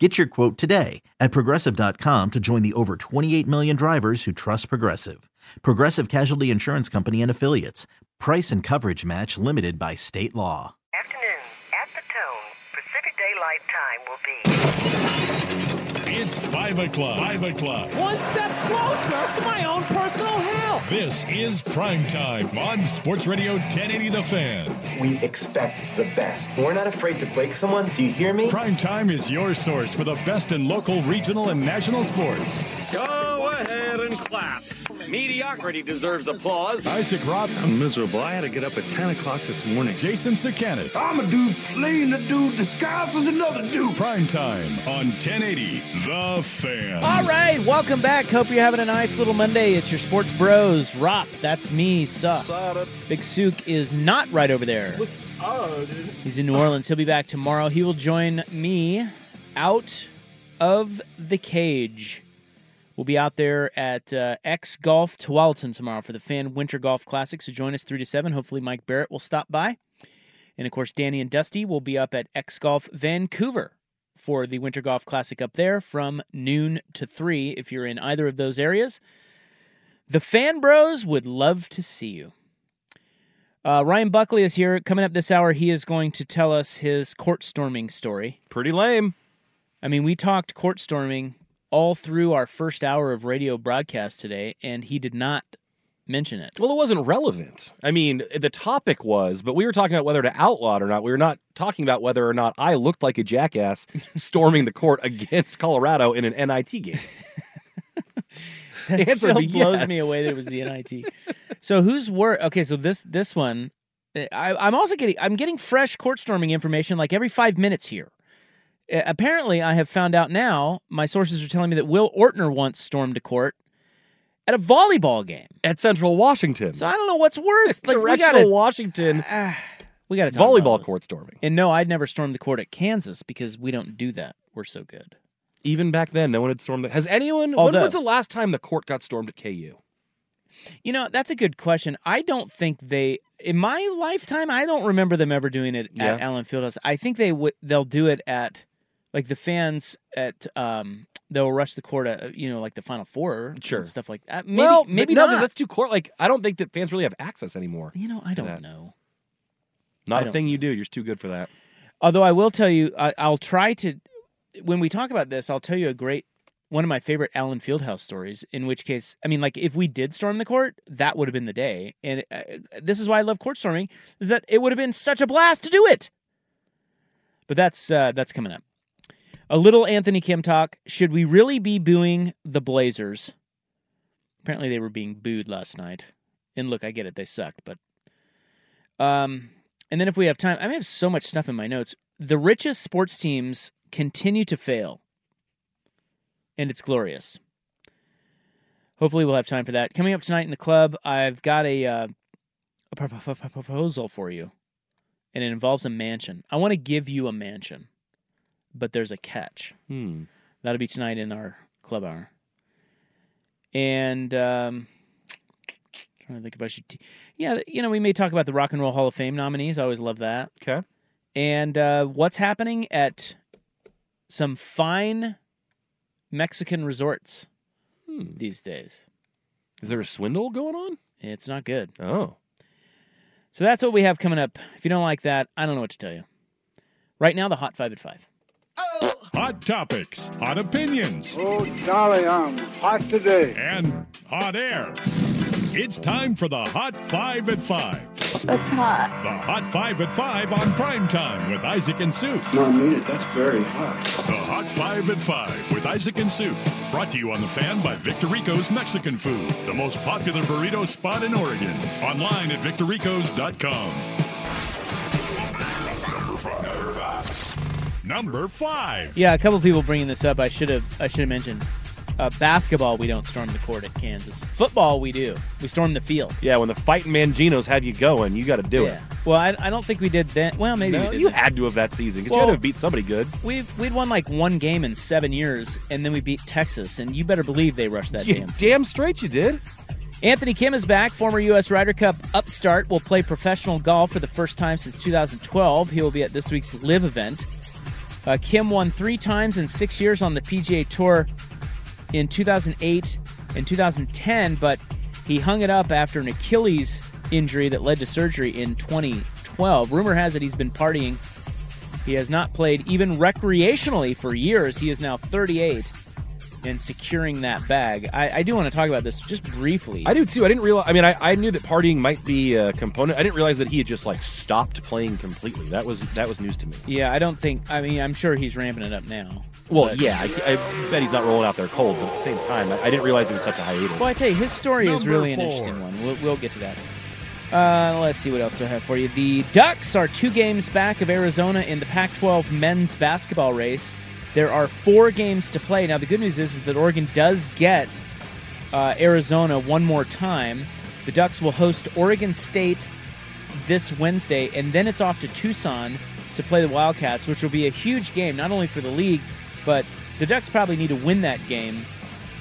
Get your quote today at progressive.com to join the over 28 million drivers who trust Progressive. Progressive Casualty Insurance Company and Affiliates. Price and coverage match limited by state law. Afternoon. At the tone, Pacific Daylight Time will be. It's 5 o'clock. 5 o'clock. One step closer to my own personal hell. This is Prime Time on Sports Radio 1080 The Fan. We expect the best. We're not afraid to break someone. Do you hear me? Prime Time is your source for the best in local, regional, and national sports. Go ahead and clap. Mediocrity deserves applause. Isaac Ropp, I'm miserable. I had to get up at 10 o'clock this morning. Jason Sakanet. I'm a dude playing a dude disguised as another dude. Prime Time on 1080 The Fan. All right, welcome back. Hope you're having a nice little Monday. It's your sports bros. Ropp, that's me, sup. Big Sook is not right over there. Oh, He's in New Orleans. He'll be back tomorrow. He will join me out of the cage. We'll be out there at uh, X Golf Tualatin tomorrow for the Fan Winter Golf Classic. So join us 3 to 7. Hopefully, Mike Barrett will stop by. And of course, Danny and Dusty will be up at X Golf Vancouver for the Winter Golf Classic up there from noon to 3 if you're in either of those areas. The Fan Bros would love to see you. Uh, Ryan Buckley is here. Coming up this hour, he is going to tell us his court storming story. Pretty lame. I mean, we talked court storming all through our first hour of radio broadcast today, and he did not mention it. Well, it wasn't relevant. I mean, the topic was, but we were talking about whether to outlaw it or not. We were not talking about whether or not I looked like a jackass storming the court against Colorado in an NIT game. That still would blows yes. me away that it was the NIT. so who's work? Okay, so this this one, eh, I, I'm also getting I'm getting fresh court storming information like every five minutes here. Uh, apparently, I have found out now. My sources are telling me that Will Ortner once stormed a court at a volleyball game. At Central Washington. So I don't know what's worse. Like we got Washington we got to volleyball court storming. And no, I'd never stormed the court at Kansas because we don't do that. We're so good. Even back then, no one had stormed it. Has anyone? Although- when was the last time the court got stormed at KU? You know, that's a good question. I don't think they in my lifetime I don't remember them ever doing it Yeah. at Allen Fieldhouse. I think they would they'll do it at like the fans at um they'll rush the court at you know like the final four Sure. and stuff like that. Maybe well, maybe no, not. That's too court. Like, I don't think that fans really have access anymore. you know, I don't know. Not a thing you do. You're too good for that. Although I will tell you, I, I'll try to. When we talk about this, I'll tell you a great one of my favorite Allen Fieldhouse stories. In which case, I mean, like if we did storm the court, that would have been the day. And uh, this is why I love court storming: is that it would have been such a blast to do it. But that's uh, that's coming up. A little Anthony Kim talk. Should we really be booing the Blazers? Apparently, they were being booed last night. And look, I get it; they sucked, but um, and then if we have time, I have so much stuff in my notes. The richest sports teams continue to fail, and it's glorious. Hopefully, we'll have time for that. Coming up tonight in the club, I've got a, uh, a pro- pro- pro- proposal for you, and it involves a mansion. I want to give you a mansion, but there's a catch. Hmm. That'll be tonight in our club hour. And um, trying to think about you. Yeah, you know, we may talk about the Rock and Roll Hall of Fame nominees. I always love that. Okay. And uh, what's happening at some fine Mexican resorts these days? Is there a swindle going on? It's not good. Oh. So that's what we have coming up. If you don't like that, I don't know what to tell you. Right now, the Hot Five at Five. Hot topics, hot opinions, Oh, golly, I'm hot today. and hot air. It's time for the Hot Five at Five. That's hot. The Hot Five at Five on prime time with Isaac and Sue. No, I mean it. That's very hot. The Hot Five at Five with Isaac and Sue. Brought to you on the fan by Victorico's Mexican Food, the most popular burrito spot in Oregon. Online at victoricos.com. Number five. Yeah, a couple people bringing this up. I should have. I should have mentioned. Uh, basketball, we don't storm the court at Kansas. Football, we do. We storm the field. Yeah, when the fighting Manginos have you going, you got to do yeah. Well, I, I don't think we did that. Well, it. maybe No, we did. you then. had to have that season because Well- you had to have beat somebody good. We we'd won like one game in seven years, and then we beat Texas, and you better believe they rushed that Yeah, game. damn straight you did. Anthony Kim is back. Former U.S. Ryder Cup upstart will play professional golf for the first time since 2012. He will be at this week's LIV event. Uh, Kim won three times in six years on the PGA Tour in 2008 and 2010, but he hung it up after an Achilles injury that led to surgery in 2012. Rumor has it he's been partying. He has not played even recreationally for years. He is now 38 and securing that bag. I, I do want to talk about this just briefly. I do too. I didn't realize. I mean, I, I knew that partying might be a component. I didn't realize that he had just like stopped playing completely. That was that was news to me. Yeah, I don't think. I mean, I'm sure he's ramping it up now. Well, But- yeah, I, I bet he's not rolling out there cold, but at the same time, I, I didn't realize it was such a hiatus. Well, I tell you, his story is Number really an interesting one. We'll, we'll get to that. Uh, let's see what else do I have for you. The Ducks are two games back of Arizona in the Pac 12 men's basketball race. There are four games to play. Now, the good news is, is that Oregon does get uh, Arizona one more time. The Ducks will host Oregon State this Wednesday, and then it's off to Tucson to play the Wildcats, which will be a huge game, not only for the league, but the Ducks probably need to win that game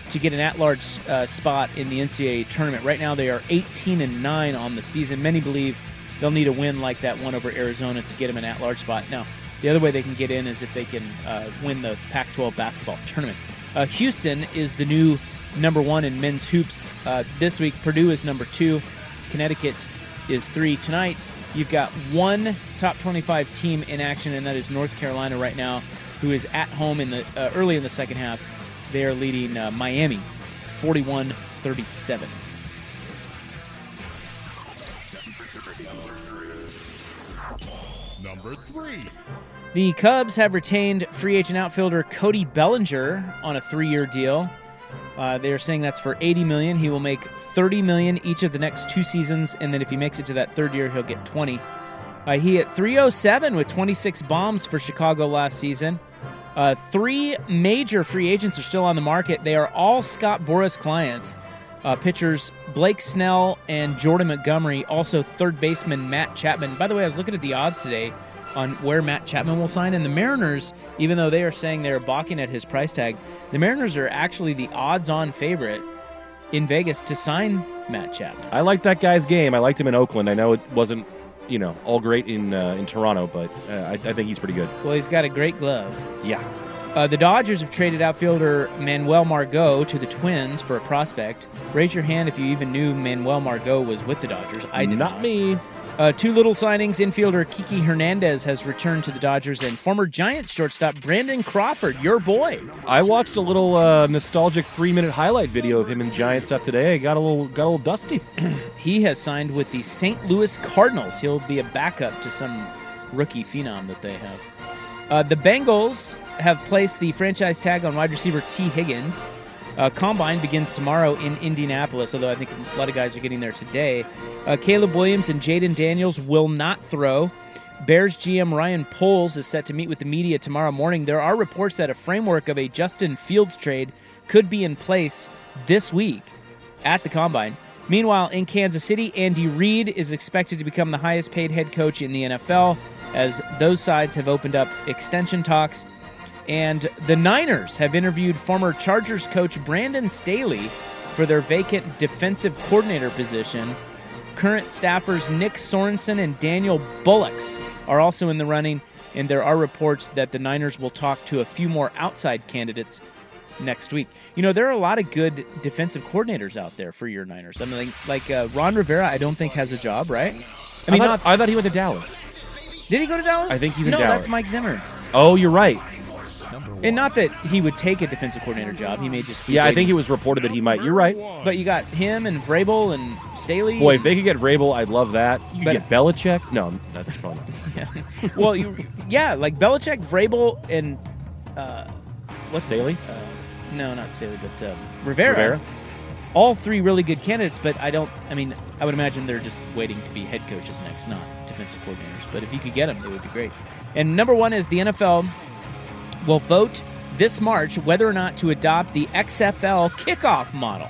to get an at-large uh, spot in the NCAA tournament. Right now, they are 18 and nine on the season. Many believe they'll need a win like that one over Arizona to get them an at-large spot. Now, the other way they can get in is if they can uh, win the Pac-12 basketball tournament. Uh, Houston is the new number one in men's hoops uh, this week. Purdue is number two. Connecticut is three tonight. You've got one top 25 team in action, and that is North Carolina right now, who is at home in the uh, early in the second half. They are leading uh, Miami 41 37. Number three. The Cubs have retained free agent outfielder Cody Bellinger on a three-year deal. Uh, they are saying that's for 80 million. He will make 30 million each of the next two seasons, and then if he makes it to that third year, he'll get 20. Uh, he hit 307 with 26 bombs for Chicago last season. Uh, three major free agents are still on the market. They are all Scott Boras clients. Uh, pitchers Blake Snell and Jordan Montgomery, also third baseman Matt Chapman. By the way, I was looking at the odds today on where Matt Chapman will sign, and the Mariners, even though they are saying they're balking at his price tag, the Mariners are actually the odds-on favorite in Vegas to sign Matt Chapman. I liked that guy's game. I liked him in Oakland. I know it wasn't, you know, all great in uh, in Toronto, but uh, I, I think he's pretty good. Well, he's got a great glove. Yeah. Uh, the Dodgers have traded outfielder Manuel Margot to the Twins for a prospect. Raise your hand if you even knew Manuel Margot was with the Dodgers. I did not. me. Uh, two little signings. Infielder Kiki Hernandez has returned to the Dodgers, and former Giants shortstop Brandon Crawford, your boy. I watched a little uh, nostalgic three minute highlight video of him in Giant stuff today. I got a little got a little dusty. He has signed with the St. Louis Cardinals. He'll be a backup to some rookie phenom that they have. Uh, the Bengals have placed the franchise tag on wide receiver Tee Higgins. Uh, Combine begins tomorrow in Indianapolis, although I think a lot of guys are getting there today. Uh, Caleb Williams and Jayden Daniels will not throw. Bears GM Ryan Poles is set to meet with the media tomorrow morning. There are reports that a framework of a Justin Fields trade could be in place this week at the Combine. Meanwhile, in Kansas City, Andy Reid is expected to become the highest paid head coach in the NFL as those sides have opened up extension talks. And the Niners have interviewed former Chargers coach Brandon Staley for their vacant defensive coordinator position. current staffers Nick Sorensen and Daniel Bullocks are also in the running, and there are reports that the Niners will talk to a few more outside candidates next week. You know, there are a lot of good defensive coordinators out there for your Niners. I mean, like, like uh, Ron Rivera, I don't think has a job, right? I mean, I thought, I thought he went to Dallas. Did he go to Dallas? I think he's in Dallas. no, that's Mike Zimmer. Oh, you're right. And not that he would take a defensive coordinator job. He may just be Yeah, I think it was reported that he might. You're right. But you got him and Vrabel and Staley. Boy, if they could get Vrabel, I'd love that. You But- get Belichick. No, that's fun. yeah. well, you, yeah, like Belichick, Vrabel, and uh, what's Staley? Uh, no, not Staley, but um, Rivera. Rivera? All three really good candidates, but I don't. I mean, I would imagine they're just waiting to be head coaches next, not defensive coordinators. But if you could get them, it would be great. And number one is the NFL will vote this March whether or not to adopt the XFL kickoff model.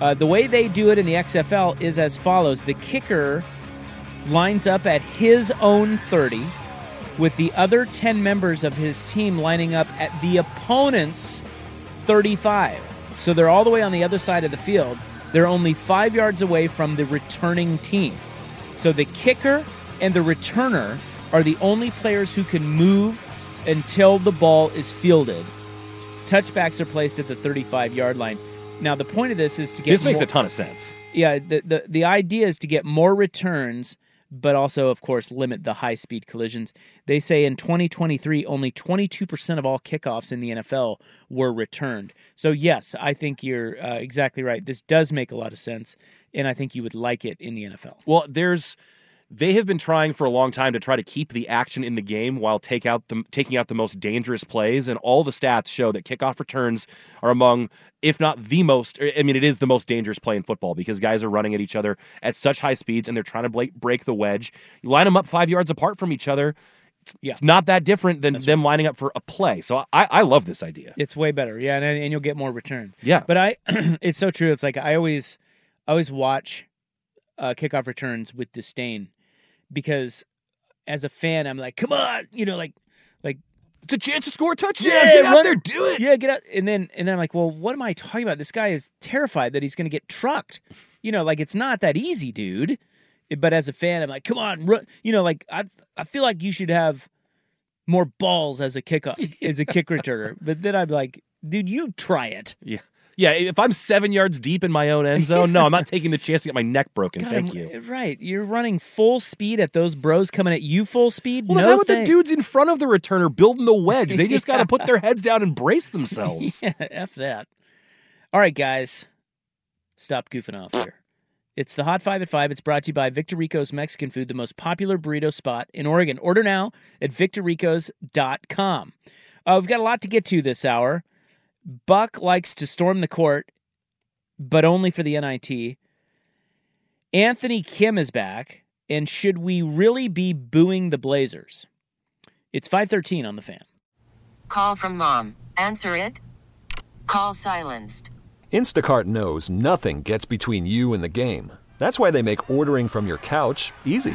Uh, the way they do it in the XFL is as follows: the kicker lines up at his own 30, with the other 10 members of his team lining up at the opponent's 35. So they're all the way on the other side of the field. They're only five yards away from the returning team. So the kicker and the returner are the only players who can move until the ball is fielded. Touchbacks are placed at the 35 yard line. Now, the point of this is to get This makes more- a ton of sense. yeah, the, the the idea is to get more returns, but also, of course, limit the high speed collisions. They say in 2023, only 22% of all kickoffs in the NFL were returned. So, yes, I think you're uh, exactly right. This does make a lot of sense, and I think you would like it in the NFL. Well, there's they have been trying for a long time to try to keep the action in the game while take out the taking out the most dangerous plays and all the stats show that kickoff returns are among if not the most I mean it is the most dangerous play in football because guys are running at each other at such high speeds and they're trying to break, break the wedge. You line them up 5 yards apart from each other. It's, Yeah. it's not that different than them lining up for a play. So I, I love this idea. It's way better, yeah, and, and you'll get more return. Yeah. but I, it's so true. It's like I always, I always watch uh, kickoff returns with disdain because as a fan, I'm like, come on, you know, like, like It's a chance to score a touchdown. yeah, Get out run- there, do it. Yeah, get out, and then and then I'm like, well, what am I talking about? This guy is terrified that he's going to get trucked. You know, like it's not that easy, dude. But as a fan, I'm like, come on, run. You know, like I, I feel like you should have more balls as a kick as a kick returner. But then I'm like, dude, you try it. Yeah. Yeah, if I'm seven yards deep in my own end zone, no, I'm not taking the chance to get my neck broken. God, Thank I'm- you. Right, you're running full speed at those bros coming at you full speed. Well, no, how about the dudes in front of the returner building the wedge? They just got to put their heads down and brace themselves. yeah, f that. All right, guys, stop goofing off here. It's the Hot Five at Five. It's brought to you by Victorico's Mexican Food, the most popular burrito spot in Oregon. Order now at victoricos.com. Uh, we've got a lot to get to this hour. Buck likes to storm the court, but only for the NIT. Anthony Kim is back, and should we really be booing the Blazers? It's 513 on the fan. Call from mom. Answer it. Call silenced. Instacart knows nothing gets between you and the game. That's why they make ordering from your couch easy.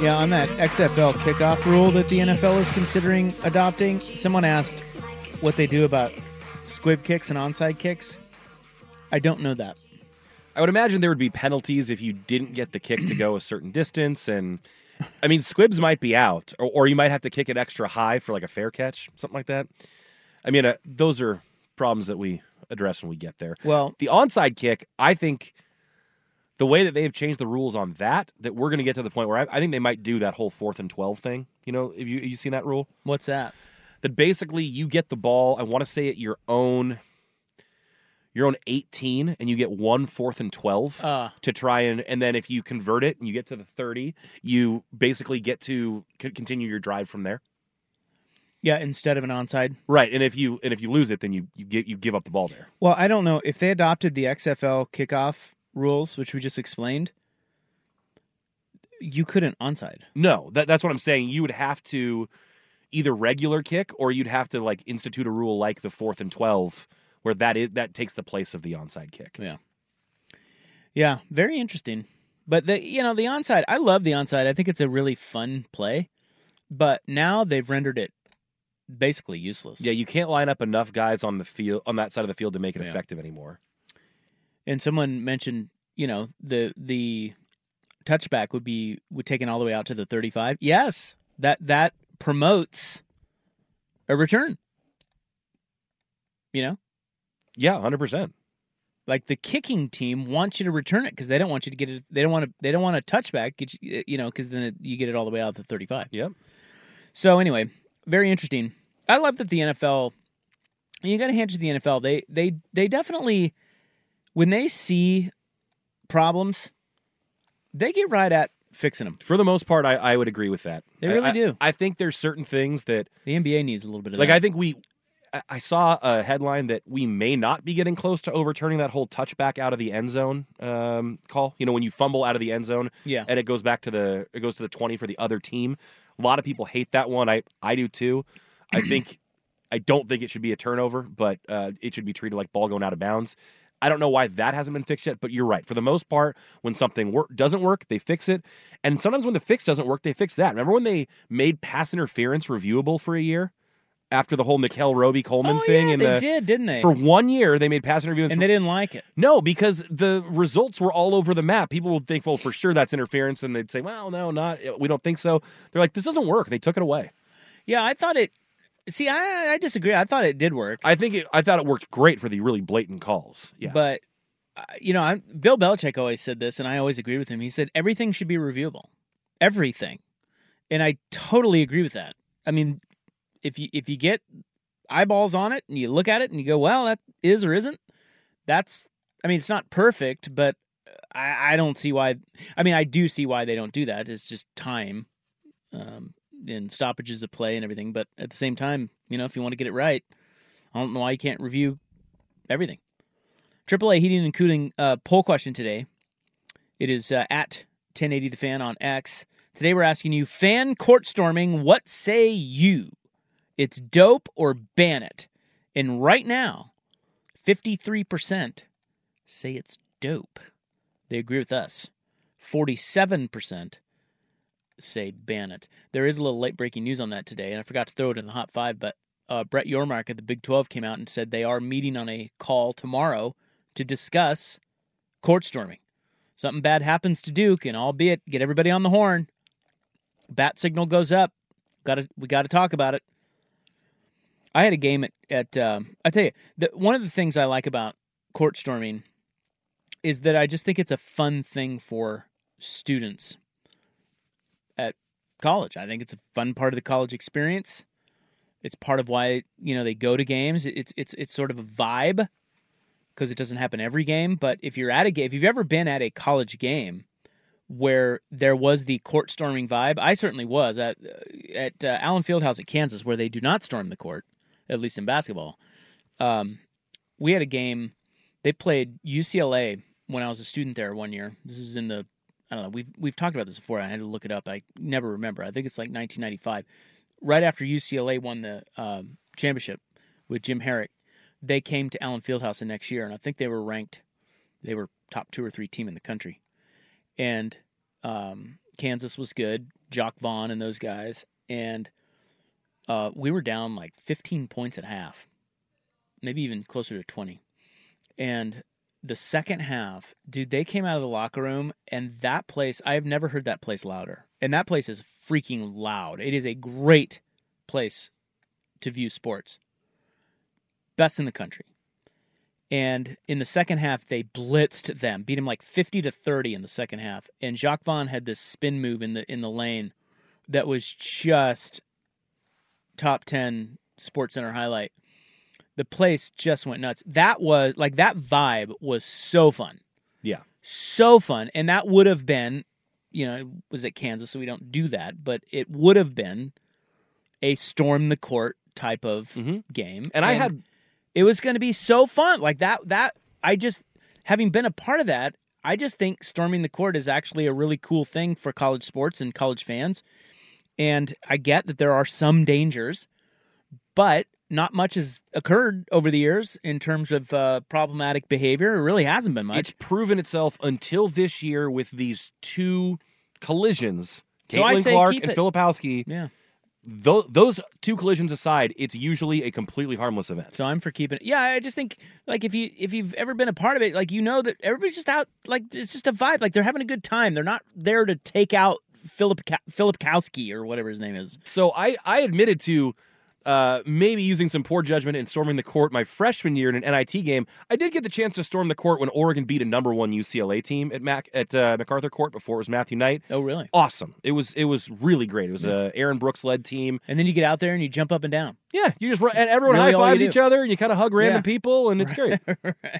Yeah, on that XFL kickoff rule that the NFL is considering adopting, someone asked what they do about squib kicks and onside kicks. I don't know that. I would imagine there would be penalties if you didn't get the kick to go a certain distance, and I mean squibs might be out, or, or you might have to kick it extra high for like a fair catch, something like that. I mean, uh, those are problems that we address when we get there. Well, the onside kick, I think the way that they've changed the rules on that, that we're going to get to the point where I, I think they might do that whole fourth and twelve thing. You know, have you have you seen that rule? What's that? That basically you get the ball. I want to say at your own your own 18 and you get one fourth and 12 Uh. to try and and then if you convert it and you get to the 30 you basically get to c- continue your drive from there Yeah, instead of an onside. right and if you and if you lose it then you you get you give up the ball there Well, I don't know if they adopted the XFL kickoff rules, which we just explained. You couldn't onside. no that, that's what i'm saying you would have to either regular kick or you'd have to like institute a rule like the fourth and 12 where that is that takes the place of the onside kick Yeah. Yeah, very interesting. But the you know the onside, I love the onside. I think it's a really fun play. But now they've rendered it basically useless. yeah you can't line up enough guys on the field on that side of the field to make it Yeah. effective anymore And someone mentioned, you know, the the touchback would be would taken all the way out to the 35. Yes. That that promotes a return. You know? yeah 100% Like the kicking team wants you to return it because they don't want you to get it. They don't want to. They don't want a touchback. Get you, you know, because then you get it all the way out to the thirty-five. Yep. So anyway, very interesting. I love that the NFL. You got to hand to the NFL. They they they definitely when they see problems, they get right at fixing them. For the most part, I, I would agree with that. They really I- do. I think there's certain things that The NBA needs a little bit of like that. I think we I- I saw a headline that we may not be getting close to overturning that whole touchback out of the end zone um, call. You know, when you fumble out of the end zone, Yeah. and it goes back to the it goes to the twenty for the other team. A lot of people hate that one. I I do too. I think I don't think it should be a turnover, but uh, it should be treated like ball going out of bounds. I don't know why that hasn't been fixed yet, but you're right. For the most part, when something wor- doesn't work, they fix it. And sometimes when the fix doesn't work, they fix that. Remember when they made pass interference reviewable for a year after the whole Nickell Robey-Coleman Oh, thing? yeah, and they the- did, didn't they? For one year, they made pass interference, and they didn't like it. no, because the results were all over the map. People would think, well, for sure that's interference, and they'd say, well, no, not. We don't think so. They're like, this doesn't work. They took it away. Yeah, I thought it. See, I I disagree. I thought it did work. I think it, I thought it worked great for the really blatant calls. Yeah, But uh, you know, I'm, Bill Belichick always said this, and I always agreed with him. He said everything should be reviewable, everything, and I totally agree with that. I mean, if you if you get eyeballs on it and you look at it and you go, well, that is or isn't. That's. I mean, it's not perfect, but I, I don't see why. I mean, I do see why they don't do that. It's just time, um, and stoppages of play and everything. But at the same time, you know, if you want to get it right, I don't know why you can't review everything. AAA heating and cooling uh, poll question today. It is uh, at 1080 the fan on X. Today we're asking you fan court storming. What say you? It's dope or ban it. And right now, 53% say it's dope. They agree with us. 47% say ban it. There is a little late breaking news on that today, and I forgot to throw it in the hot five, but uh, Brett Yormark at the Big 12 came out and said they are meeting on a call tomorrow to discuss court storming. Something bad happens to Duke, and albeit get everybody on the horn, bat signal goes up. Got to we got to talk about it. I had a game at at um, I tell you the, one of the things I like about court storming is that I just think it's a fun thing for students at college. I think it's a fun part of the college experience. It's part of why you know they go to games. It's it's it's sort of a vibe because it doesn't happen every game. But if you're at a game, if you've ever been at a college game where there was the court storming vibe, I certainly was at at uh, Allen Fieldhouse at Kansas, where they do not storm the court, at least in basketball. Um, we had a game. They played UCLA when I was a student there one year. This is in the I don't know. We've we've talked about this before. I had to look it up. I never remember. I think it's like 1995, right after UCLA won the um, championship with Jim Harrick. They came to Allen Fieldhouse the next year, and I think they were ranked. They were top two or three team in the country, and um, Kansas was good, Jacques Vaughn and those guys, and uh, we were down like 15 points at half, maybe even closer to 20. And the second half, dude, they came out of the locker room, and that place, I have never heard that place louder. And that place is freaking loud. It is a great place to view sports, best in the country. And in the second half, they blitzed them, beat them like 50 to 30 in the second half. And Jacques Vaughn had this spin move in the in the lane that was just top 10 sports center highlight. The place just went nuts. That was like that vibe was so fun. Yeah. So fun. And that would have been, you know, it was at Kansas, so we don't do that, but it would have been a storm the court type of mm-hmm. game. And I had- it was going to be so fun. Like that that I just having been a part of that, I just think storming the court is actually a really cool thing for college sports and college fans. And I get that there are some dangers, but not much has occurred over the years in terms of uh, problematic behavior. It really hasn't been much. It's proven itself until this year with these two collisions. So I Caitlin say Clark and. Filipowski. Yeah. Tho- those two collisions aside, it's usually a completely harmless event. So I'm for keeping it. Yeah, I just think like if you if you've ever been a part of it, like you know that everybody's just out like it's just a vibe. Like they're having a good time. They're not there to take out Philip Filipkowski or whatever his name is. So I, I admitted to uh, maybe using some poor judgment and storming the court my freshman year in an NIT game. I did get the chance to storm the court when Oregon beat a number one UCLA team at Mac at uh, MacArthur Court before it was Matthew Knight. Oh, really? Awesome! It was it was really great. It was a Aaron Brooks led team. And then you get out there and you jump up and down. Yeah, you just run, and everyone Really high fives each other, and you kind of hug random Yeah. people, and it's great.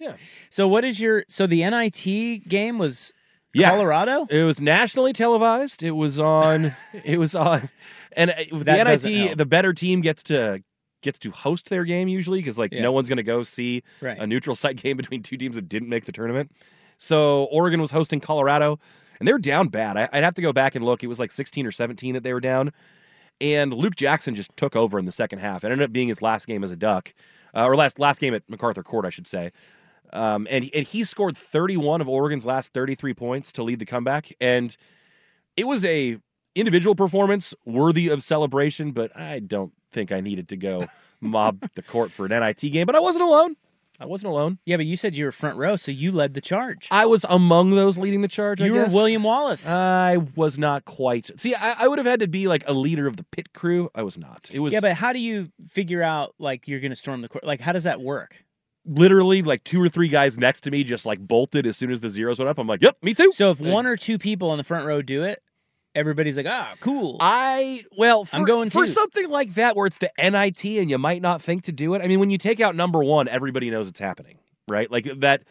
Yeah. So what is your so the NIT game was Yeah. Colorado? It was nationally televised. It was on. it was on, and uh, That the NIT, the better team gets to gets to host their game usually because like Yeah. no one's going to go see Right. a neutral site game between two teams that didn't make the tournament. So Oregon was hosting Colorado, and they were down bad. I, I'd have to go back and look. It was like sixteen or seventeen that they were down, and Luke Jackson just took over in the second half. It ended up being his last game as a Duck, uh, or last last game at MacArthur Court, I should say. Um, and and he scored 31 of Oregon's last 33 points to lead the comeback, and it was a individual performance worthy of celebration. But I don't think I needed to go mob the court for an NIT game. But I wasn't alone. I wasn't alone. Yeah, but you said you were front row, so you led the charge. I was among those leading the charge. I you were. William Wallace. I was not quite. See, I, I would have had to be like a leader of the pit crew. I was not. It was yeah, but how do you figure out like you're going to storm the court? Like how does that work? literally like two or three guys next to me just like bolted as soon as the zeros went up. I'm like, yep, me too. So if one or two people in the front row do it, everybody's like, "Ah, cool." I well, for, I'm going for too. something like that where it's the NIT and you might not think to do it. I mean, when you take out number one, everybody knows it's happening, right? Like that,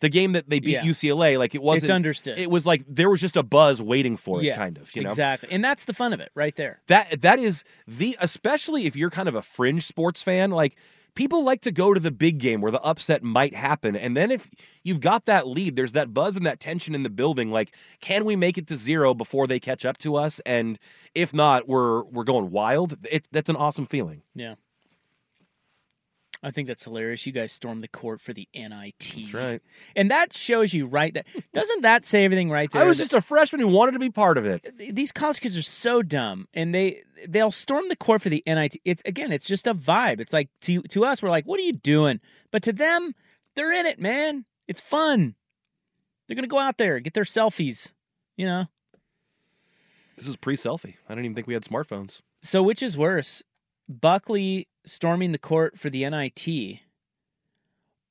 the game that they beat Yeah. UCLA, like it wasn't understood. It was like there was just a buzz waiting for it, yeah, kind of. You know, exactly, and that's the fun of it, right there. that that is the especially if you're kind of a fringe sports fan like people like to go to the big game where the upset might happen and then if you've got that lead there's that buzz and that tension in the building like can we make it to zero before they catch up to us? And if not we're we're going wild. It, that's an awesome feeling. Yeah. I think that's hilarious. You guys stormed the court for the NIT. That's right. And that shows you right that doesn't that say everything right there? i was just a freshman who wanted to be part of it these college kids are so dumb and they they'll storm the court for the NIT. It's again, it's just a vibe. It's like to to us, we're like, what are you doing? But to them, they're in it, man. It's fun. They're gonna go out there, get their selfies, you know. this is pre-selfie i didn't even think we had smartphones So which is worse? Buckley storming the court for the NIT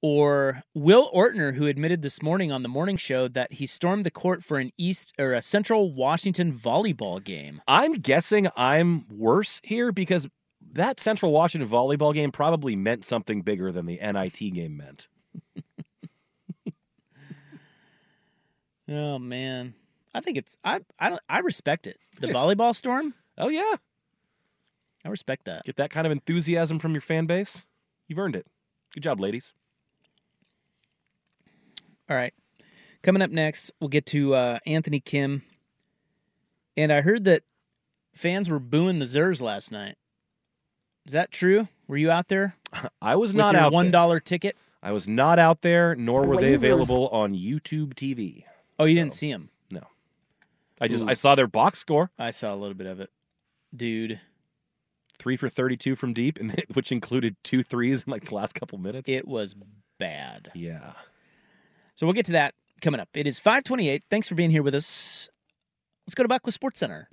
or Will Ortner who admitted this morning on the morning show that he stormed the court for an East or a Central Washington volleyball game. i'm guessing i'm worse here because that central washington volleyball game probably meant something bigger than the nit game meant Oh man, I think it's I I don't I respect it. The volleyball storm. Oh yeah, I respect that. Get that kind of enthusiasm from your fan base. You've earned it. Good job, ladies. All right, coming up next, we'll get to uh, Anthony Kim, and I heard that fans were booing the Zers last night. Is that true? Were you out there? I was with not your out one there. dollar ticket. I was not out there, nor were they Lasers. available on YouTube TV. Oh, you didn't see them? No. I just Ooh. I saw their box score. I saw a little bit of it, dude. Three for 32 from deep, and which included two threes in like the last couple minutes. It was bad. yeah. So we'll get to that coming up. It is 528. Thanks for being here with us. Let's go to Buck with Sports Center.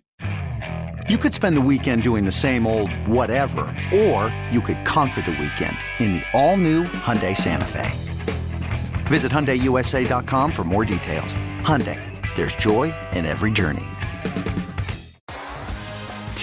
You could spend the weekend doing the same old whatever, or you could conquer the weekend in the all-new Hyundai Santa Fe. Visit HyundaiUSA.com for more details. Hyundai, there's joy in every journey.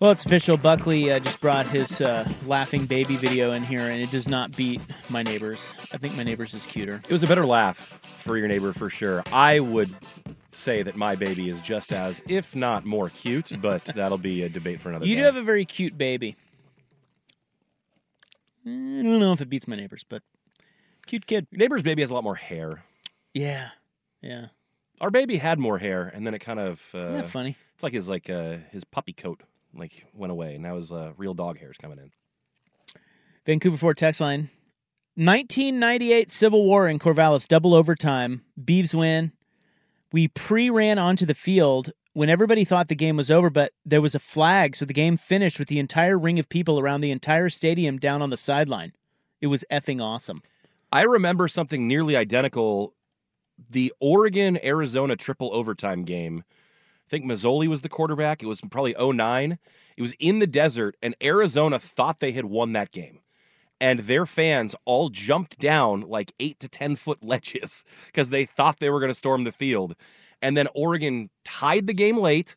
Well, it's official. Buckley uh, just brought his uh, laughing baby video in here, and it does not beat my neighbors. I think my neighbors is cuter. It was a better laugh for your neighbor for sure. I would say that my baby is just as, if not more cute, but that'll be a debate for another You day. do have a very cute baby. I don't know if it beats my neighbors, but cute kid. Your neighbor's baby has a lot more hair. Yeah, yeah. Our baby had more hair, and then it kind of uh, Isn't that funny? It's like his like uh, his puppy coat like went away. And now his uh, real dog hair is coming in. Vancouver Ford text line. 1998 Civil War in Corvallis, double overtime. Beavs win. We pre ran onto the field when everybody thought the game was over, but there was a flag, so the game finished with the entire ring of people around the entire stadium down on the sideline. It was effing awesome. I remember something nearly identical. The Oregon Arizona triple overtime game. I think Masoli was the quarterback. It was probably 09. It was in the desert, and Arizona thought they had won that game. And their fans all jumped down like eight to 10 foot ledges because they thought they were going to storm the field. And then Oregon tied the game late,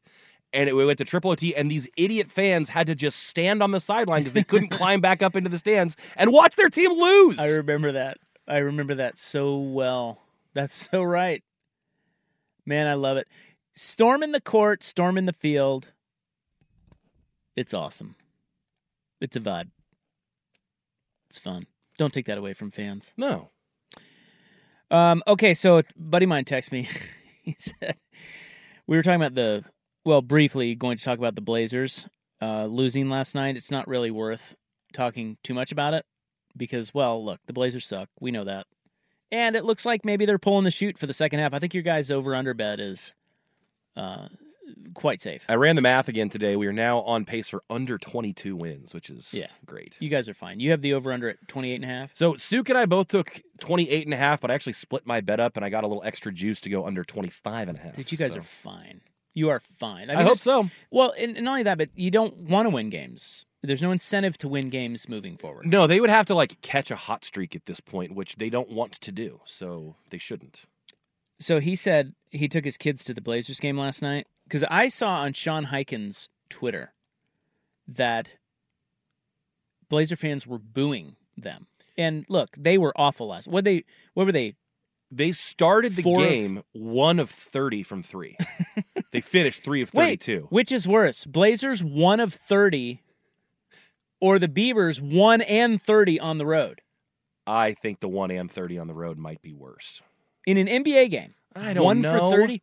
and it went to triple OT. And these idiot fans had to just stand on the sideline because they couldn't climb back up into the stands and watch their team lose. I remember that. I remember that so well. That's so right. Man, I love it. Storm in the court, storm in the field. It's awesome. It's a vibe. It's fun. Don't take that away from fans. No. Um, okay, so a buddy of mine texted me. he said we were talking about the well, briefly going to talk about the Blazers uh, losing last night. It's not really worth talking too much about it because, well, look, the Blazers suck. We know that, and it looks like maybe they're pulling the chute for the second half. I think your guys' over under bet is uh, quite safe. I ran the math again today. We are now on pace for under 22 wins, which is Yeah. great. You guys are fine. You have the over under at 28 and a half. So Suk and I both took 28 and a half, but I actually split my bet up and I got a little extra juice to go under 25 and a half. Dude, you guys So- are fine. You are fine. I hope so. Well, and, and not only that, but you don't want to win games. There's no incentive to win games moving forward. No, they would have to like catch a hot streak at this point, which they don't want to do. So they shouldn't. So he said he took his kids to the Blazers game last night because I saw on Sean Highkin's Twitter that Blazer fans were booing them. And look, they were awful last. What they? What were they? They started the Four of- game one of 30 from three. they finished three of 32. Wait, which is worse? Blazers one of thirty, or the Beavers one and thirty on the road I think the one and 30 on the road might be worse. In an NBA game? I don't one know. for thirty,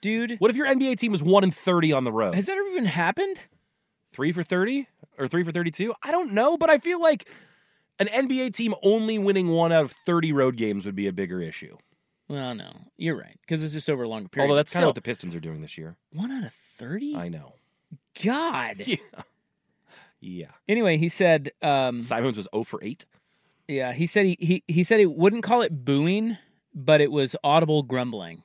dude. What if your NBA team was one and 30 on the road? Has that ever even happened? three for 30 or three for 32? I don't know, but I feel like an NBA team only winning one out of 30 road games would be a bigger issue. Well, no, you're right because it's just over a longer period. Although that's kind of what the Pistons are doing this year. one out of thirty. I know. God. Yeah. Yeah. Anyway, he said, um, Simons was 0 for 8. yeah, he said he, he he said he wouldn't call it booing, but it was audible grumbling.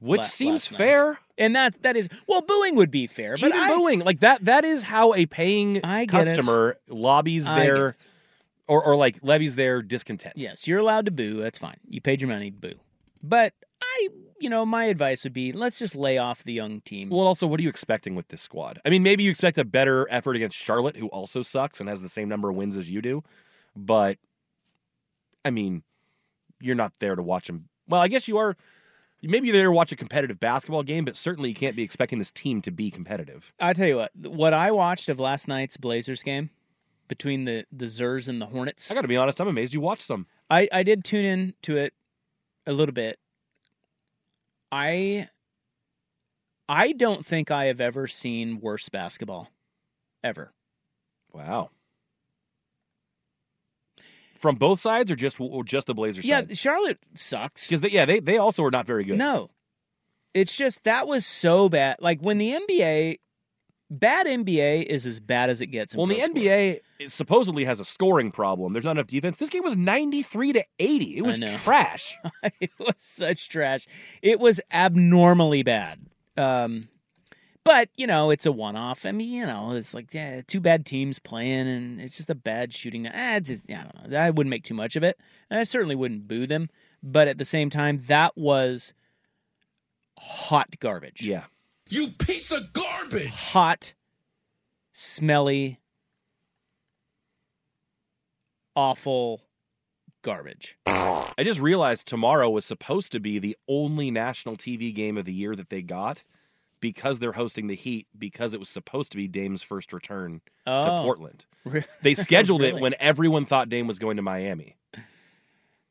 Which seems last fair. and that that is well, booing would be fair, but Even I, booing like that that is how a paying it. customer lobbies I their or, or like levies their discontent. Yes, you're allowed to boo. That's fine. You paid your money, boo. But I, you know, my advice would be let's just lay off the young team. Well, also, what are you expecting with this squad? I mean, maybe you expect a better effort against Charlotte, who also sucks and has the same number of wins as you do. But, I mean, you're not there to watch them. Well, I guess you are. Maybe you're there to watch a competitive basketball game, but certainly you can't be expecting this team to be competitive. I tell you what, what I watched of last night's Blazers game between the the Zers and the Hornets, I got to be honest, I'm amazed you watched them. I I did tune in to it a little bit. I I don't think I have ever seen worse basketball ever. Wow. From both sides, or just or just the Blazers? Yeah, Charlotte sucks. because they, yeah, they they also are not very good. No. It's just that was so bad. Like when the NBA bad NBA is as bad as it gets. In Well, the sports. NBA supposedly has a scoring problem. There's not enough defense. This game was 93 to 80. It was trash. it was such trash. It was abnormally bad. Um, but you know, it's a one-off. I mean, you know, it's like yeah, two bad teams playing, and it's just a bad shooting. Ah, it's just, I don't know. I wouldn't make too much of it. And I certainly wouldn't boo them. But at the same time, that was hot garbage. Yeah. You piece of garbage! Hot, smelly, awful garbage. I just realized tomorrow was supposed to be the only national TV game of the year that they got because they're hosting the Heat because it was supposed to be Dame's first return to Oh. Portland. They scheduled it when everyone thought Dame was going to Miami.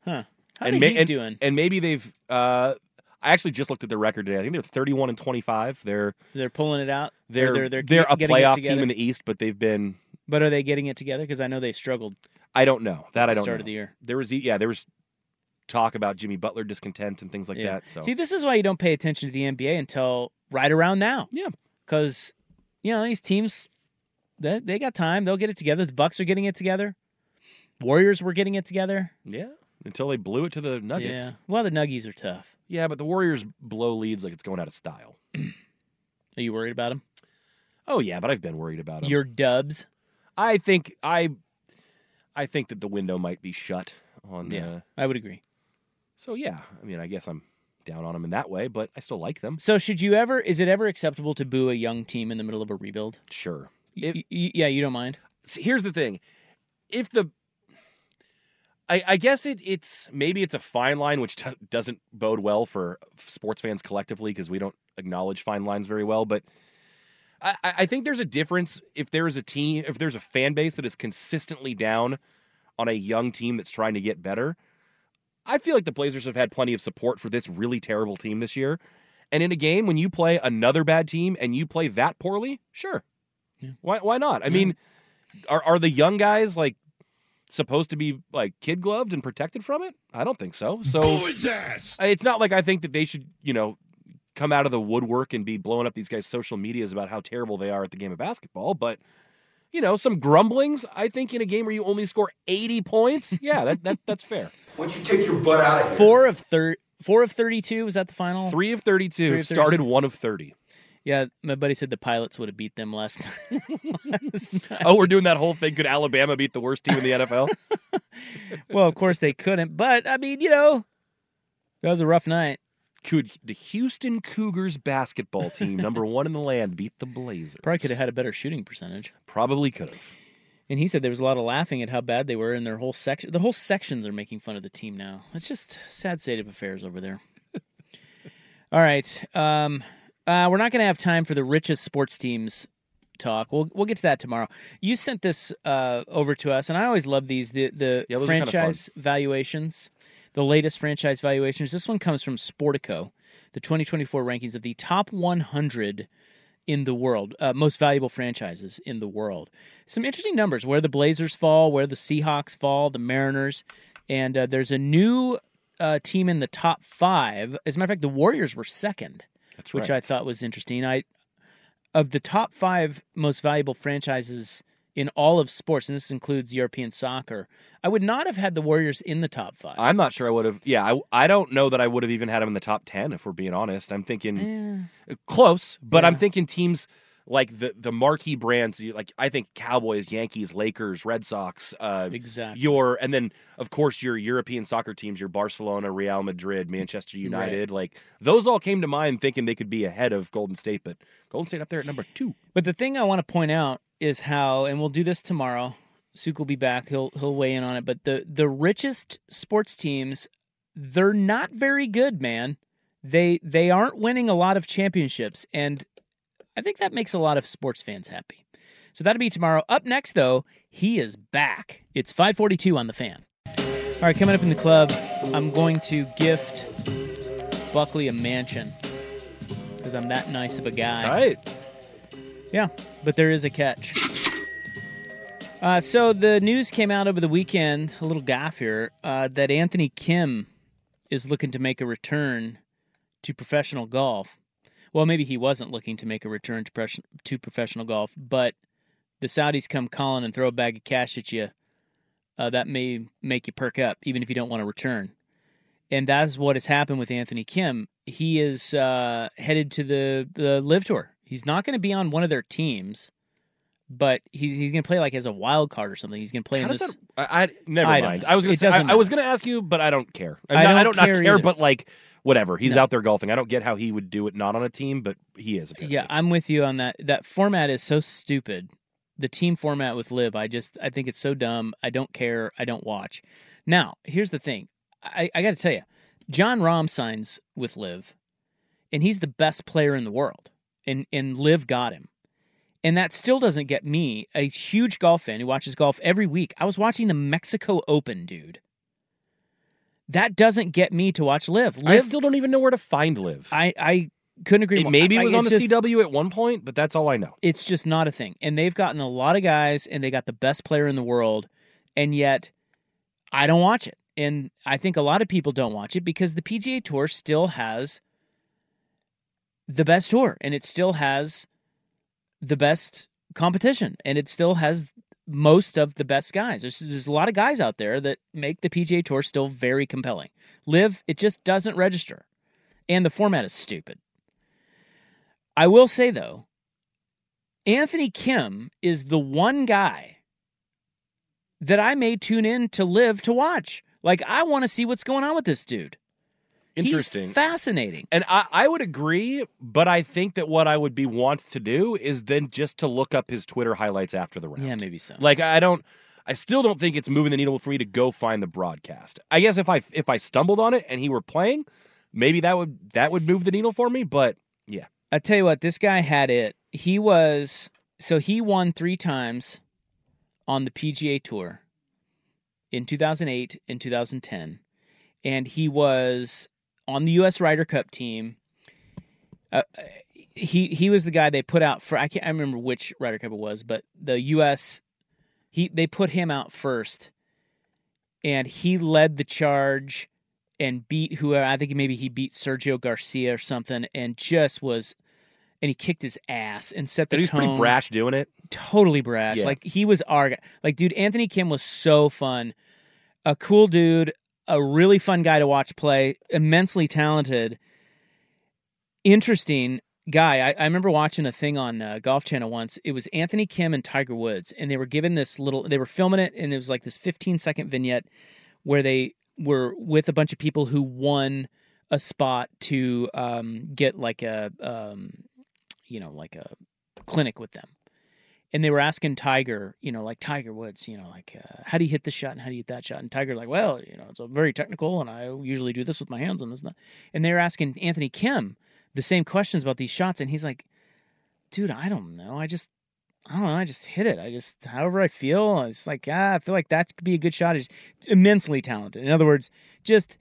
Huh. How and ma- and, doing? and maybe they've uh I actually just looked at their record today. I think they're 31 and 25. They're They're pulling it out. They're they're, they're, they're a playoff team in the East, but they've been But are they getting it together? Because I know they struggled. I don't know. That I don't start know. of the year. There was yeah, there was talk about Jimmy Butler discontent and things like Yeah. that. So See, this is why you don't pay attention to the NBA until right around now. Yeah. Because, you know, these teams, they, they got time. They'll get it together. The Bucks are getting it together. Warriors were getting it together. yeah, until they blew it to the Nuggets. Yeah. Well, the Nuggies are tough. Yeah, but the Warriors blow leads like it's going out of style. Are you worried about them? Oh yeah, but I've been worried about them. Your dubs. I think I, I think that the window might be shut on. Yeah. Uh, I would agree. so yeah, I mean, I guess I'm down on them in that way, but I still like them. So, should you ever, is it ever acceptable to boo a young team in the middle of a rebuild? Sure. Y- y- yeah, you don't mind? See, here's the thing: if the, I, I guess it it's maybe it's a fine line, which t- doesn't bode well for sports fans collectively because we don't acknowledge fine lines very well. But I I think there's a difference if there is a team, if there's a fan base that is consistently down on a young team that's trying to get better. I feel like the Blazers have had plenty of support for this really terrible team this year. And in a game when you play another bad team and you play that poorly, sure. Why why not? I mean, are are the young guys like supposed to be like kid gloved and protected from it? I don't think so. So ass! it's not like I think that they should, you know, come out of the woodwork and be blowing up these guys' social medias about how terrible they are at the game of basketball, but you know, some grumblings. I think in a game where you only score eighty points, yeah, that, that that's fair. Why don't you take your butt out of here? Four of thir- four of 32. Was that the final? Three of thirty-two Three of started one of thirty. Yeah, my buddy said the Pilots would have beat them last last night. Oh, we're doing that whole thing. Could Alabama beat the worst team in the NFL? well, of course they couldn't, but I mean, you know, that was a rough night. Could the Houston Cougars basketball team, number one in the land, beat the Blazers? Probably could have had a better shooting percentage. Probably could have. And he said there was a lot of laughing at how bad they were in their whole section. The whole sections are making fun of the team now. It's just sad state of affairs over there. All right, um, uh, we're not going to have time for the richest sports teams talk. We'll we'll get to that tomorrow. You sent this uh, over to us, and I always love these the the Yeah, those are kinda franchise valuations, the latest franchise valuations. This one comes from Sportico, the 2024 rankings of the top 100 in the world, uh, most valuable franchises in the world. Some interesting numbers: where the Blazers fall, where the Seahawks fall, the Mariners, and uh, there's a new uh, team in the top five. As a matter of fact, the Warriors were second, That's which. I thought was interesting. I of the top five most valuable franchises in all of sports, and this includes European soccer, I would not have had the Warriors in the top five. I'm not sure I would have. Yeah, I, I don't know that I would have even had them in the top ten if we're being honest. I'm thinking Eh. close, but I'm thinking teams like the the marquee brands. Like I think Cowboys, Yankees, Lakers, Red Sox. Uh, Exactly. Your and then of course your European soccer teams, your Barcelona, Real Madrid, Manchester Right. United. Like those all came to mind, thinking they could be ahead of Golden State, but Golden State up there at number two. But the thing I want to point out is how, and we'll do this tomorrow. Suk will be back. He'll he'll weigh in on it. But the the richest sports teams, they're not very good, man. They they aren't winning a lot of championships, and I think that makes a lot of sports fans happy. So that'll be tomorrow. Up next, though, he is back. It's 542 on the fan. All right, coming up in the club, I'm going to gift Buckley a mansion because I'm that nice of a guy. Right. Yeah, but there is a catch. Uh, so the news came out over the weekend, a little gaff here, uh, that Anthony Kim is looking to make a return to professional golf. Well, maybe he wasn't looking to make a return to, pres- to professional golf, but the Saudis come calling and throw a bag of cash at you. Uh, that may make you perk up, even if you don't want to return. And that's what has happened with Anthony Kim. He is uh, headed to the the LIV Tour. He's not going to be on one of their teams, but he's he's going to play like as a wild card or something. He's going to play How in this. that? I, I never I mind. I was gonna say, I, I was gonna ask you, but I don't care. I not- don't I don't not care care, but like whatever. He's No. out there golfing. I don't get how he would do it not on a team, but he is. Apparently. Yeah, I'm with you on that. That format is so stupid. The team format with LIV, I just I think it's so dumb. I don't care. I don't watch. Now, here's the thing. I, I got to tell you, Jon Rahm signs with LIV, and he's the best player in the world. And and LIV got him. And that still doesn't get me, a huge golf fan who watches golf every week. I was watching the Mexico Open, dude. That doesn't get me to watch LIV. I Live still don't even know where to find LIV. I, I couldn't agree It more. maybe I- it was on the just- CW at one point, but that's all I know. it's just not a thing. And they've gotten a lot of guys and they got the best player in the world. And yet I don't watch it. And I think a lot of people don't watch it because the PGA Tour still has the best tour and it still has the best competition and it still has most of the best guys. There's, there's a lot of guys out there that make the PGA Tour still very compelling. LIV, it just doesn't register. And the format is stupid. I will say though, Anthony Kim is the one guy that I may tune in to live to watch. Like I want to see what's going on with this dude. Interesting. He's fascinating. And I, I would agree, but I think that what I would be want to do is then just to look up his Twitter highlights after the round. Yeah, maybe so. Like I don't I still don't think it's moving the needle for me to go find the broadcast. I guess if I if I stumbled on it and he were playing, maybe that would that would move the needle for me, but yeah. I tell you what, this guy had it. He was so he won three times on the PGA Tour in 2008 and 2010, and he was on the U.S. Ryder Cup team. Uh, he he was the guy they put out for. I can't I remember which Ryder Cup it was, but the U.S. he they put him out first, and he led the charge and beat whoever I think maybe he beat Sergio Garcia or something, and just was, and he kicked his ass and set the But he was pretty brash doing it. Totally brash. Yeah. Like he was our guy. Like, dude, Anthony Kim was so fun, a cool dude, a really fun guy to watch play, immensely talented, interesting guy. I, I remember watching a thing on uh, Golf Channel once. It was Anthony Kim and Tiger Woods, and they were given this little. They were filming it, and it was like this 15 second vignette where they were with a bunch of people who won a spot to um, get like a, um, you know, like a clinic with them. And they were asking Tiger, you know, like Tiger Woods, you know, like uh, how do you hit this shot and how do you hit that shot? And Tiger like, well, you know, it's very technical, and I usually do this with my hands and this and. And they were asking Anthony Kim the same questions about these shots, and he's like, dude, I don't know, I just, I don't know, I just hit it. I just, however I feel, it's like, ah, I feel like that could be a good shot. He's immensely talented. In other words, just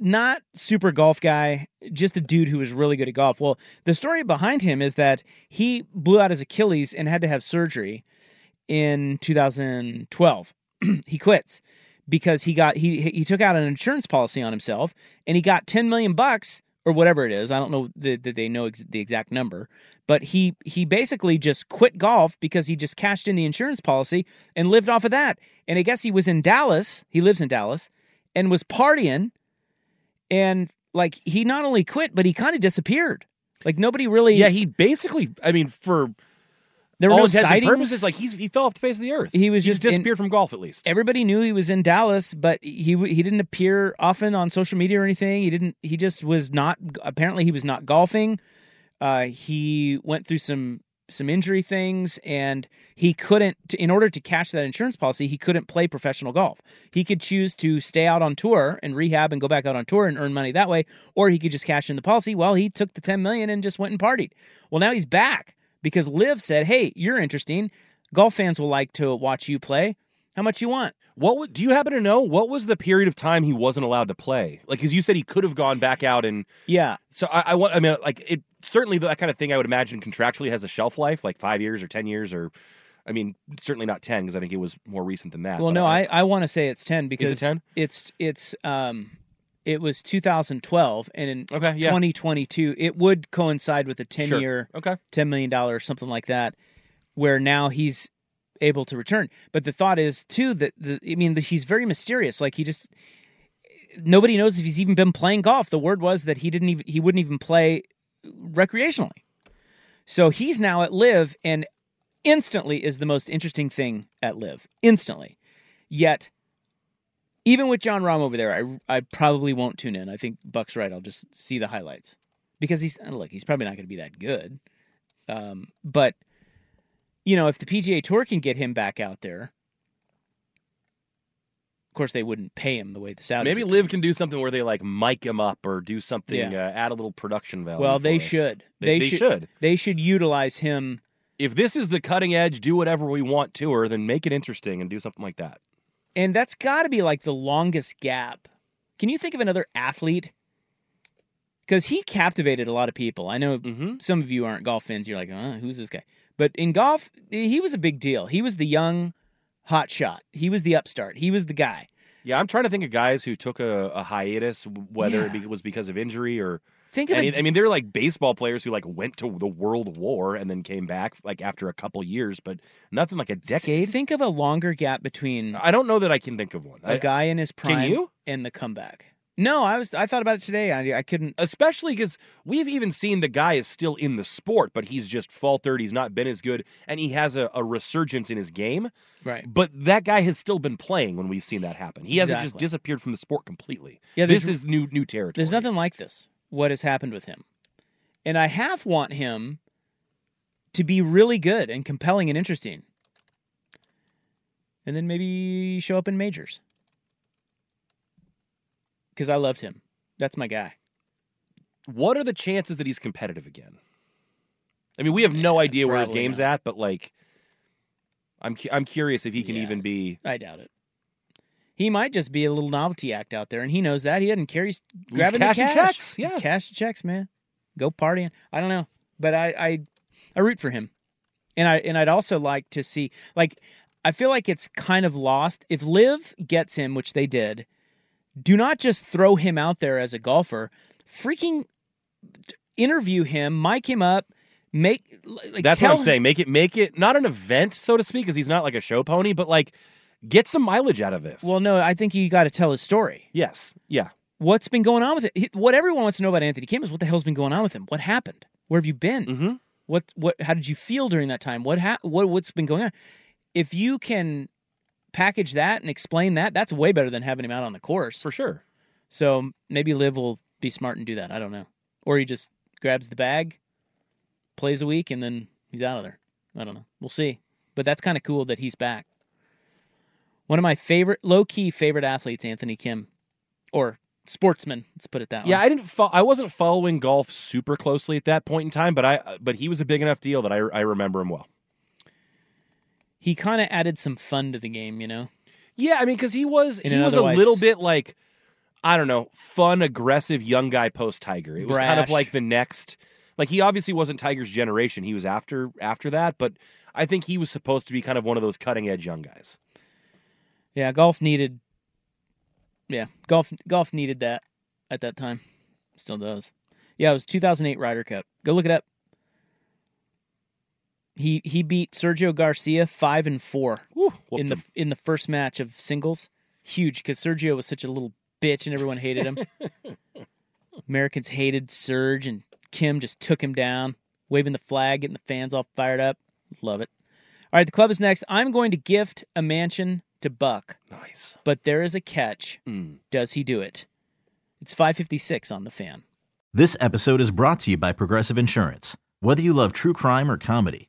not super golf guy, just a dude who was really good at golf. Well, the story behind him is that he blew out his Achilles and had to have surgery in 2012. he quits because he got he he took out an insurance policy on himself and he got 10 million bucks or whatever it is. I don't know that, they know ex- the exact number, but he he basically just quit golf because he just cashed in the insurance policy and lived off of that. And I guess he was in Dallas. He lives in Dallas and was partying, and like he not only quit, but he kind of disappeared. Like nobody really. Yeah, he basically. I mean, for there were all no intents sightings. purposes, like he's he fell off the face of the earth. He was He's just in- disappeared from golf at least. everybody knew he was in Dallas, but he he didn't appear often on social media or anything. He didn't. He just was not. Apparently, he was not golfing. Uh, he went through some some injury things, and he couldn't. In order to cash that insurance policy, he couldn't play professional golf. He could choose to stay out on tour and rehab and go back out on tour and earn money that way, or he could just cash in the policy. Well, he took the ten million and just went and partied. Well, now he's back because LIV said, "Hey, you're interesting. Golf fans will like to watch you play. How much you want?" What would, do you happen to know? What was the period of time he wasn't allowed to play? Like, because you said he could have gone back out and Yeah. So I, I want. I mean, like it certainly that kind of thing. I would imagine contractually has a shelf life, like five years or ten years, or I mean, certainly not ten because I think it was more recent than that. Well, no, I, I want to say it's ten because 10? it's it's um it was 2012 and in Okay, yeah. 2022 it would coincide with a 10 Sure. year Okay. 10 million dollar or something like that where now he's able to return. But the thought is too that the I mean the, he's very mysterious like he just nobody knows if he's even been playing golf. The word was that he didn't even he wouldn't even play recreationally. So he's now at LIV and instantly is the most interesting thing at LIV. Instantly. Yet even with Jon Rahm over there, I I probably won't tune in. I think Buck's right. I'll just see the highlights. Because he's look, he's probably not going to be that good. Um, but you know, if the PGA Tour can get him back out there, course they wouldn't pay him the way the Saudis. maybe LIV LIV can do something where they like mic him up or do something, Yeah. uh, add a little production value. Well, they should. They, they should. should. They should utilize him. If this is the cutting edge, do whatever we want to her, then make it interesting and do something like that. And that's got to be like the longest gap. Can you think of another athlete? Because he captivated a lot of people. I know Mm-hmm. some of you aren't golf fans. You're like, uh, who's this guy? But in golf, he was a big deal. He was the young hot shot. He was the upstart. He was the guy. Yeah, I'm trying to think of guys who took a, a hiatus, whether it was because of injury or. Think of I mean, they're like baseball players who like went to the World War and then came back like after a couple years, but nothing like a decade. Think of a longer gap between I don't know that I can think of one. a guy in his prime. Can you? and the comeback. No, I was. I thought about it today. I, I couldn't. Especially because we've even seen the guy is still in the sport, but he's just faltered. He's not been as good, and he has a, a resurgence in his game. Right. But that guy has still been playing when we've seen that happen. He hasn't just disappeared from the sport completely. Yeah, this is new new territory. There's nothing like this. What has happened with him, and I half want him to be really good and compelling and interesting, and then maybe show up in majors because I loved him. That's my guy. What are the chances that he's competitive again? I mean, we have no idea where his game's at, but like, I'm cu- I'm curious if he can Yeah. even be. I doubt it. He might just be a little novelty act out there, and he knows that. He doesn't carry He's grabbing the cashing cash. checks, yeah. cash the checks, man. Go partying. I don't know, but I, I I root for him, and I and I'd also like to see like I feel like it's kind of lost if LIV gets him, which they did. Do not just throw him out there as a golfer. Freaking interview him, mic him up, make like That's what I'm saying. Make it make it not an event, so to speak, because he's not like a show pony, but like get some mileage out of this. Well, no, I think you got to tell his story. yes, yeah. What's been going on with it? What everyone wants to know about Anthony Kim is what the hell's been going on with him? What happened? Where have you been? Mm-hmm. What what? How did you feel during that time? What ha- what what's been going on? If you can package that and explain that, that's way better than having him out on the course for sure. So maybe LIV will be smart and do that. I don't know, or he just grabs the bag, plays a week, and then he's out of there. I don't know. We'll see. But that's kind of cool that he's back. One of my favorite, low key favorite athletes, Anthony Kim, or sportsman. Let's put it that way. Yeah, I didn't. Fo- I wasn't following golf super closely at that point in time, but I. But he was a big enough deal that I. I remember him well. He kind of added some fun to the game, you know. Yeah, I mean, because he was In he was a little bit like I don't know, fun, aggressive young guy post Tiger. It was kind of like the next. Like he obviously wasn't Tiger's generation. He was after after that, but I think he was supposed to be kind of one of those cutting edge young guys. Yeah, golf needed. Yeah, golf golf needed that at that time. Still does. Yeah, it was 2008 Ryder Cup. Go look it up. He he beat Sergio Garcia five and four in the in the first match of singles. Huge because Sergio was such a little bitch and everyone hated him. Americans hated Serge and Kim just took him down, waving the flag, getting the fans all fired up. Love it. All right, the club is next. I'm going to gift a mansion to Buck. Nice. But there is a catch. Mm. Does he do it? It's 556 on the fan. This episode is brought to you by Progressive Insurance. Whether you love true crime or comedy,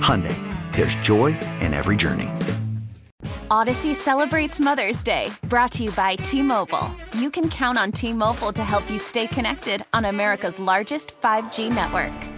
Hyundai, there's joy in every journey. Audacy celebrates Mother's Day, brought to you by T Mobile. You can count on T Mobile to help you stay connected on America's largest 5G network.